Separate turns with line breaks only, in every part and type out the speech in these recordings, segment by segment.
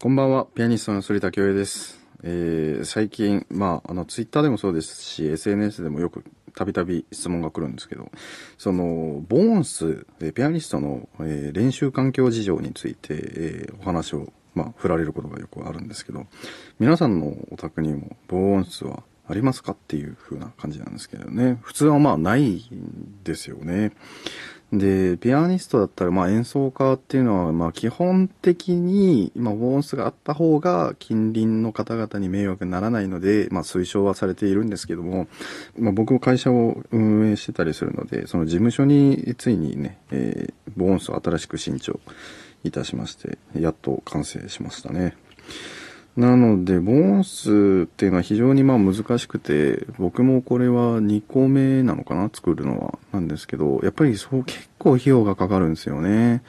こんばんは、ピアニストの反田恭平です。えー、最近、まあ、あの、ツイッターでもそうですし、SNS でもよくたびたび質問が来るんですけど、その、ボーンス、えピアニストの、えー練習環境事情について、えーお話を、まあ、振られることがよくあるんですけど、皆さんのお宅にも防音室はありますかっていう風な感じなんですけどね。普通はまあないんですよね。で、ピアニストだったら、まあ演奏家っていうのは、まあ基本的に、ま、ボーンスがあった方が近隣の方々に迷惑にならないので、まあ推奨はされているんですけども、まあ僕も会社を運営してたりするので、その事務所についにね、えーボーンスを新しく新調いたしまして、やっと完成しましたね。なので、ボーンスっていうのは非常にまあ難しくて、僕もこれは2個目なのかな作るのは。なんですけど、やっぱりそう結構費用がかかるんですよね。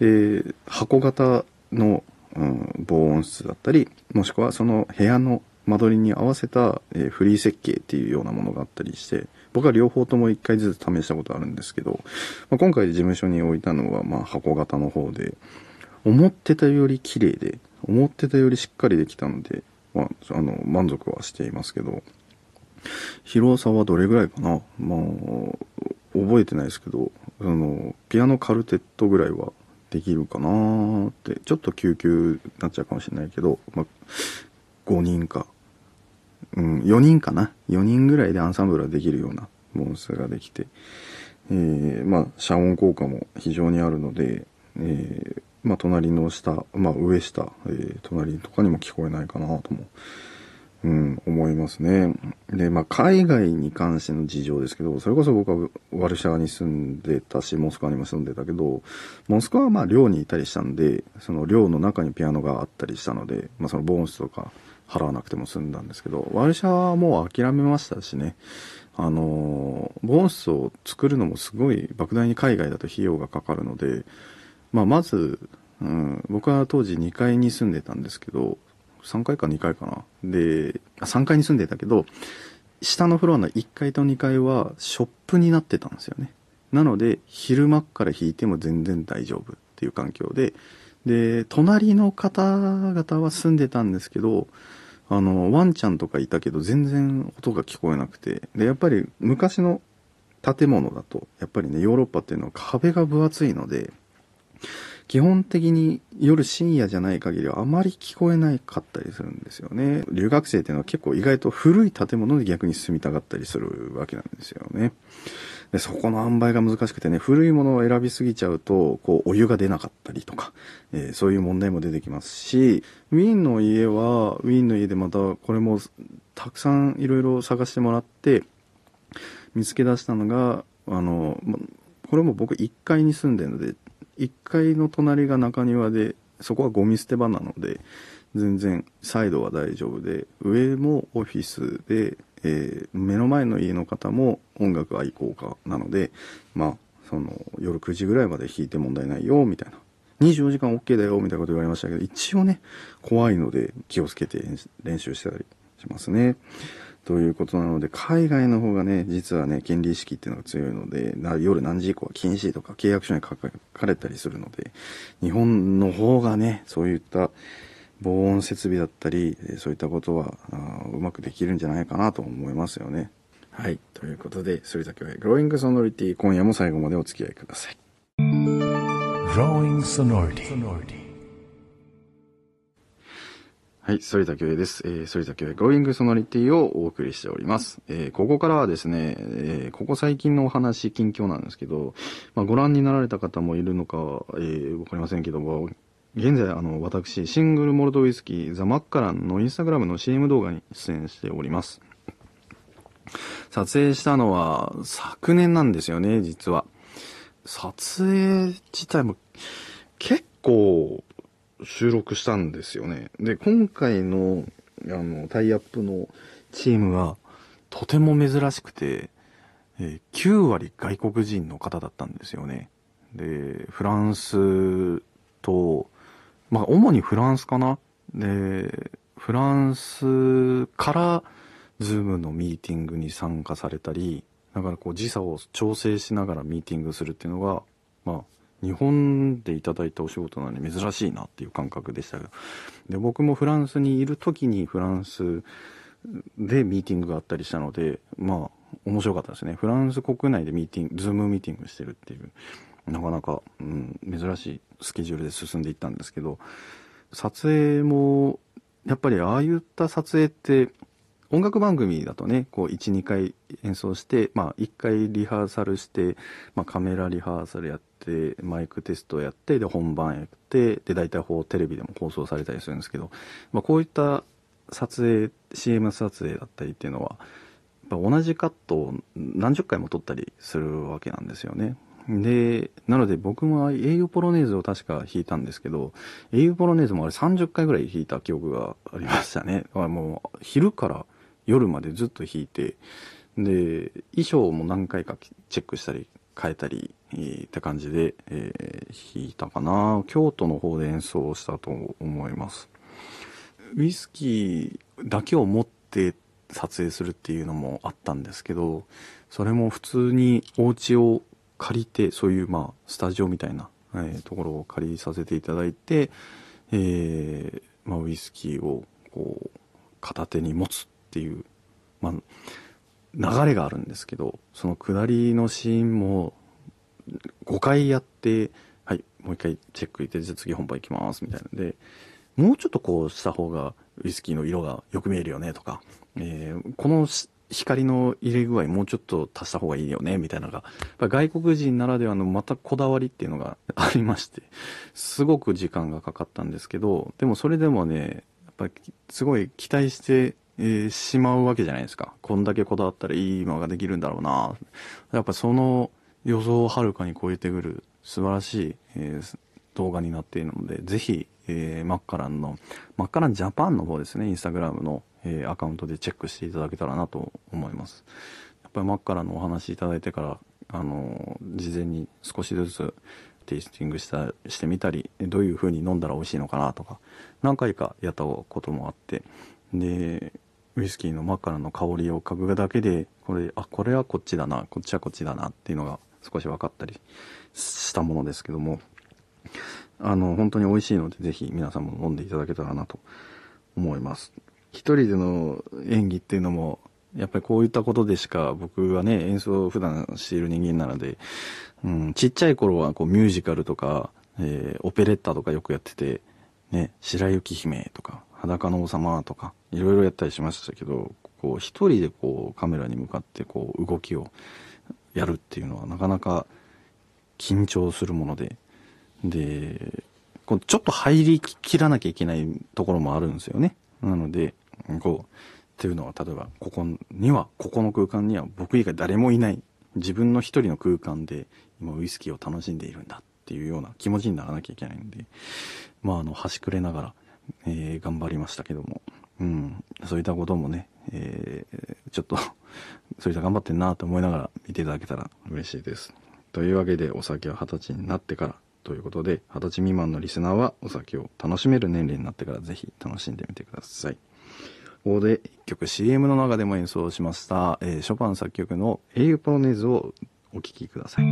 で、箱型の、うん、防音室だったり、もしくはその部屋の間取りに合わせた、えフリー設計っていうようなものがあったりして、僕は両方とも1回ずつ試したことあるんですけど、まあ、今回事務所に置いたのはまあ箱型の方で、思ってたより綺麗で、思ってたよりしっかりできたので、まあ、あの、満足はしていますけど、広さはどれぐらいかな？まあ、覚えてないですけど、その、ピアノカルテットぐらいはできるかなーって、ちょっと救急になっちゃうかもしれないけど、まあ、5人か、うん、4人かな ?4 人ぐらいでアンサンブルができるようなモンスターができて、えー、まあ、遮音効果も非常にあるので、えー、まあ、隣の下、まあ、上下、えー、隣とかにも聞こえないかなとも、うん、思いますね。で、まあ、海外に関しての事情ですけど、それこそ僕はワルシャワに住んでたし、モスクワにも住んでたけど、モスクワはまあ寮にいたりしたんで、その寮の中にピアノがあったりしたので、まあそのボーンスとか払わなくても済んだんですけど、ワルシャワはもう諦めましたしね、あのーボーンスを作るのもすごい莫大に海外だと費用がかかるので、まあまず、うん、僕は当時2階に住んでたんですけど、3階か2階かな。で、3階に住んでたけど、下のフロアの1階と2階はショップになってたんですよね。なので、昼間から弾いても全然大丈夫っていう環境で、で、隣の方々は住んでたんですけど、あの、ワンちゃんとかいたけど全然音が聞こえなくて、で、やっぱり昔の建物だと、やっぱりね、ヨーロッパっていうのは壁が分厚いので、基本的に夜深夜じゃない限りはあまり聞こえなかったりするんですよね。留学生っていうのは結構意外と古い建物で逆に住みたがったりするわけなんですよね。で、そこの塩梅が難しくてね、古いものを選びすぎちゃうと、こう、お湯が出なかったりとか、えーそういう問題も出てきますし、ウィーンの家は、ウィーンの家でまた、これも、たくさんいろいろ探してもらって、見つけ出したのが、あの、これも僕1階に住んでるので、1階の隣が中庭で、そこはゴミ捨て場なので、全然サイドは大丈夫で、上もオフィスで、えー目の前の家の方も音楽愛好家なので、まあ、その、夜9時ぐらいまで弾いて問題ないよ、みたいな。24時間 OK だよ、みたいなこと言われましたけど、一応ね、怖いので気をつけて練習してたりしますね。ということなので、海外の方がね、実はね、権利意識っていうのが強いので、夜何時以降は禁止とか契約書に書かれたりするので、日本の方がね、そういった防音設備だったり、そういったことは、うまくできるんじゃないかなと思いますよね。はい。ということで、それだけは、グローイングソノリティ、今夜も最後までお付き合いください。
Growing sonority.
はい、反田恭平です。えー、反田恭平、Going Sonority をお送りしております。えー、ここからはですね、えー、ここ最近のお話、近況なんですけど、まあ、ご覧になられた方もいるのか、えー、わかりませんけども、現在、あの、私、シングルモルトウイスキー、ザ・マッカランのインスタグラムの CM 動画に出演しております。撮影したのは昨年なんですよね、実は。撮影自体も結構収録したんですよね。で、今回の、あの、タイアップのチームは、とても珍しくて、えー9割外国人の方だったんですよね。で、フランスと、まあ、主にフランスかな。で、フランスから、ズームのミーティングに参加されたり、だからこう時差を調整しながらミーティングするっていうのが、まあ、日本でいただいたお仕事なのに珍しいなっていう感覚でしたけどで僕もフランスにいる時にフランスでミーティングがあったりしたのでまあ面白かったですね。フランス国内でミーティングズームミーティングしてるっていうなかなか、うん、珍しいスケジュールで進んでいったんですけど撮影もやっぱりああいった撮影って音楽番組だとねこう12回演奏してまあ1回リハーサルして、まあ、カメラリハーサルやってマイクテストをやってで本番やってで大体テレビでも放送されたりするんですけど、まあ、こういった撮影 CM 撮影だったりっていうのはやっぱ同じカットを何十回も撮ったりするわけなんですよね。で、なので僕も英雄ポロネーズを確か弾いたんですけど、英雄ポロネーズもあれ30回ぐらい弾いた記憶がありましたね。だからもう昼から夜までずっと弾いて、で、衣装も何回かチェックしたり変えたり、えー、って感じで、えー、弾いたかな。京都の方で演奏したと思います。ウイスキーだけを持って撮影するっていうのもあったんですけど、それも普通にお家を借りて、そういうまあ、スタジオみたいな、えー、ところを借りさせていただいて、えー、まあ、ウイスキーをこう、片手に持つっていう、まあ、流れがあるんですけど、その下りのシーンも5回やって、はい、もう一回チェック入れて、じゃあ次本番行きますみたいなので、もうちょっとこうした方がウイスキーの色がよく見えるよねとか、えー、この光の入れ具合もうちょっと足した方がいいよねみたいなのが、外国人ならではのまたこだわりっていうのが ありまして、すごく時間がかかったんですけど、でもそれでもね、やっぱりすごい期待して、えー、しまうわけじゃないですか。こんだけこだわったらいいものができるんだろうな。やっぱその予想をはるかに超えてくる素晴らしい、えー、動画になっているので、ぜひ、えー、マッカランの、マッカランジャパンの方ですね、インスタグラムの、えー、アカウントでチェックしていただけたらなと思います。やっぱりマッカランのお話いただいてから、あのー、事前に少しずつテイスティングしたしてみたり、どういう風に飲んだら美味しいのかなとか、何回かやったこともあって、で、ウイスキーのマカランの香りを嗅ぐだけで、これ、あ、これはこっちだな、こっちはこっちだなっていうのが少し分かったりしたものですけども、あの、本当に美味しいので、ぜひ皆さんも飲んでいただけたらなと思います。一人での演技っていうのも、やっぱりこういったことでしか僕はね、演奏を普段している人間なので、うん、ちっちゃい頃はこうミュージカルとか、えー、オペレッタとかよくやってて、ね、白雪姫とか、裸の王様とか、いろいろやったりしましたけど、こう一人でこうカメラに向かってこう動きをやるっていうのはなかなか緊張するもので、で、こうちょっと入りきらなきゃいけないところもあるんですよね。なので、こう、っていうのは、例えば、ここには、ここの空間には僕以外誰もいない。自分の一人の空間で、今ウイスキーを楽しんでいるんだっていうような気持ちにならなきゃいけないんで、まあ、あの、端くれながら、えー、頑張りましたけども、うん、そういったこともね、えー、ちょっと そういった頑張ってんなと思いながら見ていただけたら嬉しいです。というわけで、お酒は二十歳になってからということで、二十歳未満のリスナーはお酒を楽しめる年齢になってからぜひ楽しんでみてください。ここで一曲 CM の中でも演奏しました、えー、ショパン作曲の英雄ポロネーズをお聴きください。